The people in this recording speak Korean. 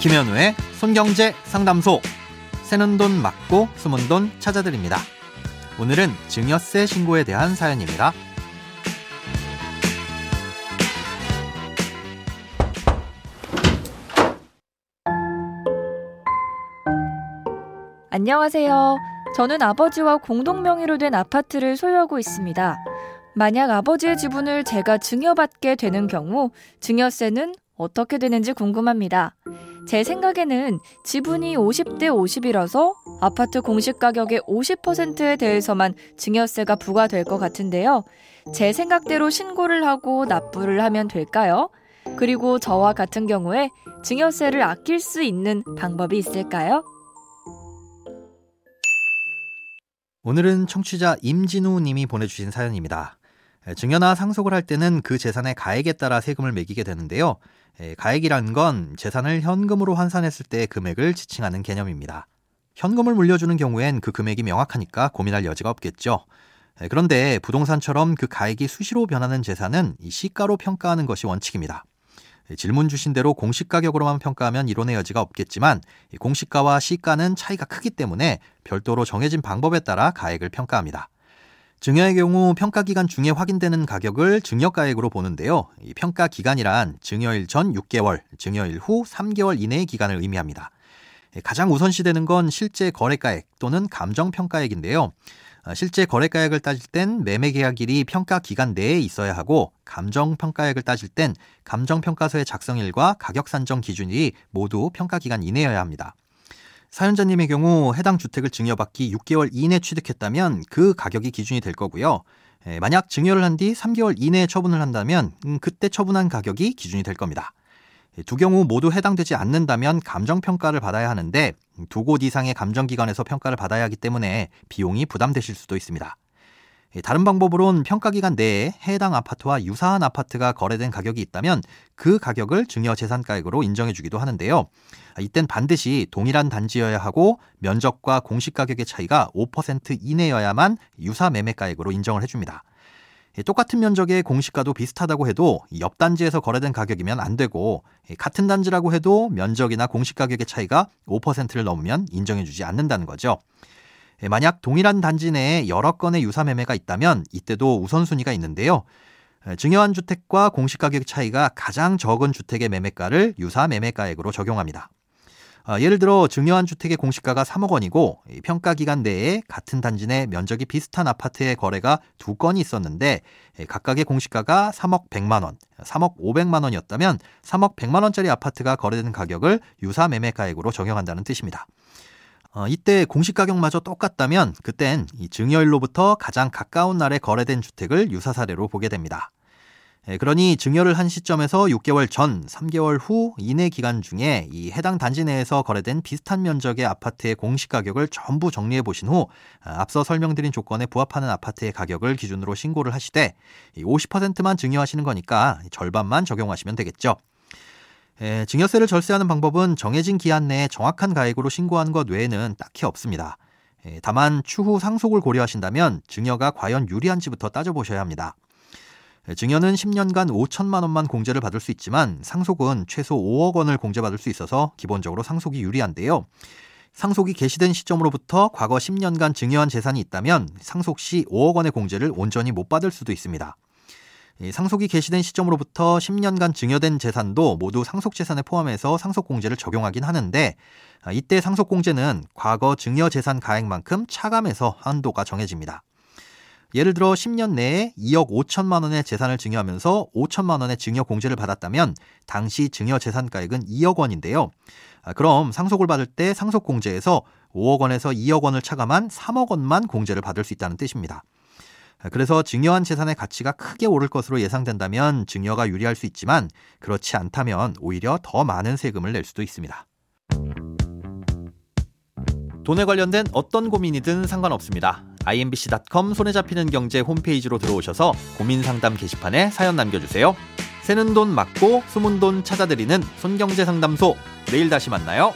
김현우의 손경제 상담소. 새는 돈 맞고 숨은 돈 찾아드립니다. 오늘은 증여세 신고에 대한 사연입니다. 안녕하세요. 저는 아버지와 공동 명의로 된 아파트를 소유하고 있습니다. 만약 아버지의 지분을 제가 증여받게 되는 경우 증여세는 어떻게 되는지 궁금합니다. 제 생각에는 지분이 50대 50이라서 아파트 공시 가격의 50%에 대해서만 증여세가 부과될 것 같은데요. 제 생각대로 신고를 하고 납부를 하면 될까요? 그리고 저와 같은 경우에 증여세를 아낄 수 있는 방법이 있을까요? 오늘은 청취자 임진우 님이 보내주신 사연입니다. 증여나 상속을 할 때는 그 재산의 가액에 따라 세금을 매기게 되는데요. 가액이란 건 재산을 현금으로 환산했을 때의 금액을 지칭하는 개념입니다. 현금을 물려주는 경우엔 그 금액이 명확하니까 고민할 여지가 없겠죠. 그런데 부동산처럼 그 가액이 수시로 변하는 재산은 시가로 평가하는 것이 원칙입니다. 질문 주신 대로 공시 가격으로만 평가하면 이론의 여지가 없겠지만 공시가와 시가는 차이가 크기 때문에 별도로 정해진 방법에 따라 가액을 평가합니다. 증여의 경우 평가 기간 중에 확인되는 가격을 증여가액으로 보는데요. 이 평가 기간이란 증여일 전 6개월, 증여일 후 3개월 이내의 기간을 의미합니다. 가장 우선시되는 건 실제 거래가액 또는 감정평가액인데요. 실제 거래가액을 따질 땐 매매 계약일이 평가 기간 내에 있어야 하고 감정평가액을 따질 땐 감정평가서의 작성일과 가격 산정 기준일이 모두 평가 기간 이내여야 합니다. 사연자님의 경우 해당 주택을 증여받기 6개월 이내 취득했다면 그 가격이 기준이 될 거고요. 만약 증여를 한 뒤 3개월 이내에 처분을 한다면 음, 그때 처분한 가격이 기준이 될 겁니다. 두 경우 모두 해당되지 않는다면 감정평가를 받아야 하는데 두 곳 이상의 감정기관에서 평가를 받아야 하기 때문에 비용이 부담되실 수도 있습니다. 다른 방법으론 평가기간 내에 해당 아파트와 유사한 아파트가 거래된 가격이 있다면 그 가격을 증여재산가액으로 인정해주기도 하는데요. 이땐 반드시 동일한 단지여야 하고 면적과 공시가격의 차이가 5% 이내여야만 유사 매매가액으로 인정을 해줍니다. 똑같은 면적의 공시가도 비슷하다고 해도 옆 단지에서 거래된 가격이면 안 되고 같은 단지라고 해도 면적이나 공시가격의 차이가 5%를 넘으면 인정해주지 않는다는 거죠. 만약 동일한 단지 내에 여러 건의 유사 매매가 있다면 이때도 우선순위가 있는데요. 증여한 주택과 공시 가격 차이가 가장 적은 주택의 매매가를 유사 매매가액으로 적용합니다. 아, 예를 들어 증여한 주택의 공시가가 3억 원이고 평가 기간 내에 같은 단지 내 면적이 비슷한 아파트의 거래가 두 건이 있었는데 각각의 공시가가 3억 100만 원, 3억 500만 원이었다면 3억 100만 원짜리 아파트가 거래된 가격을 유사 매매가액으로 적용한다는 뜻입니다. 어, 이때 공시 가격마저 똑같다면 그땐 이 증여일로부터 가장 가까운 날에 거래된 주택을 유사 사례로 보게 됩니다. 예, 그러니 증여를 한 시점에서 6개월 전, 3개월 후 이내 기간 중에 이 해당 단지 내에서 거래된 비슷한 면적의 아파트의 공시 가격을 전부 정리해 보신 후 아, 앞서 설명드린 조건에 부합하는 아파트의 가격을 기준으로 신고를 하시되 50%만 증여하시는 거니까 절반만 적용하시면 되겠죠. 에, 예, 증여세를 절세하는 방법은 정해진 기한 내에 정확한 가액으로 신고하는 것 외에는 딱히 없습니다. 에, 예, 다만 추후 상속을 고려하신다면 증여가 과연 유리한지부터 따져보셔야 합니다. 네, 증여는 10년간 5천만 원만 공제를 받을 수 있지만 상속은 최소 5억 원을 공제받을 수 있어서 기본적으로 상속이 유리한데요. 상속이 개시된 시점으로부터 과거 10년간 증여한 재산이 있다면 상속 시 5억 원의 공제를 온전히 못 받을 수도 있습니다. 상속이 개시된 시점으로부터 10년간 증여된 재산도 모두 상속재산에 포함해서 상속공제를 적용하긴 하는데 아, 이때 상속공제는 과거 증여재산 가액만큼 차감해서 한도가 정해집니다. 예를 들어 10년 내에 2억 5천만 원의 재산을 증여하면서 5천만 원의 증여 공제를 받았다면 당시 증여 재산가액은 2억 원인데요. 아, 그럼 상속을 받을 때 상속 공제에서 5억 원에서 2억 원을 차감한 3억 원만 공제를 받을 수 있다는 뜻입니다. 아, 그래서 증여한 재산의 가치가 크게 오를 것으로 예상된다면 증여가 유리할 수 있지만 그렇지 않다면 오히려 더 많은 세금을 낼 수도 있습니다. 돈에 관련된 어떤 고민이든 상관없습니다. imbc.com 손에 잡히는 경제 홈페이지로 들어오셔서 고민 상담 게시판에 사연 남겨주세요. 새는 돈 맞고 숨은 돈 찾아드리는 손경제 상담소. 내일 다시 만나요.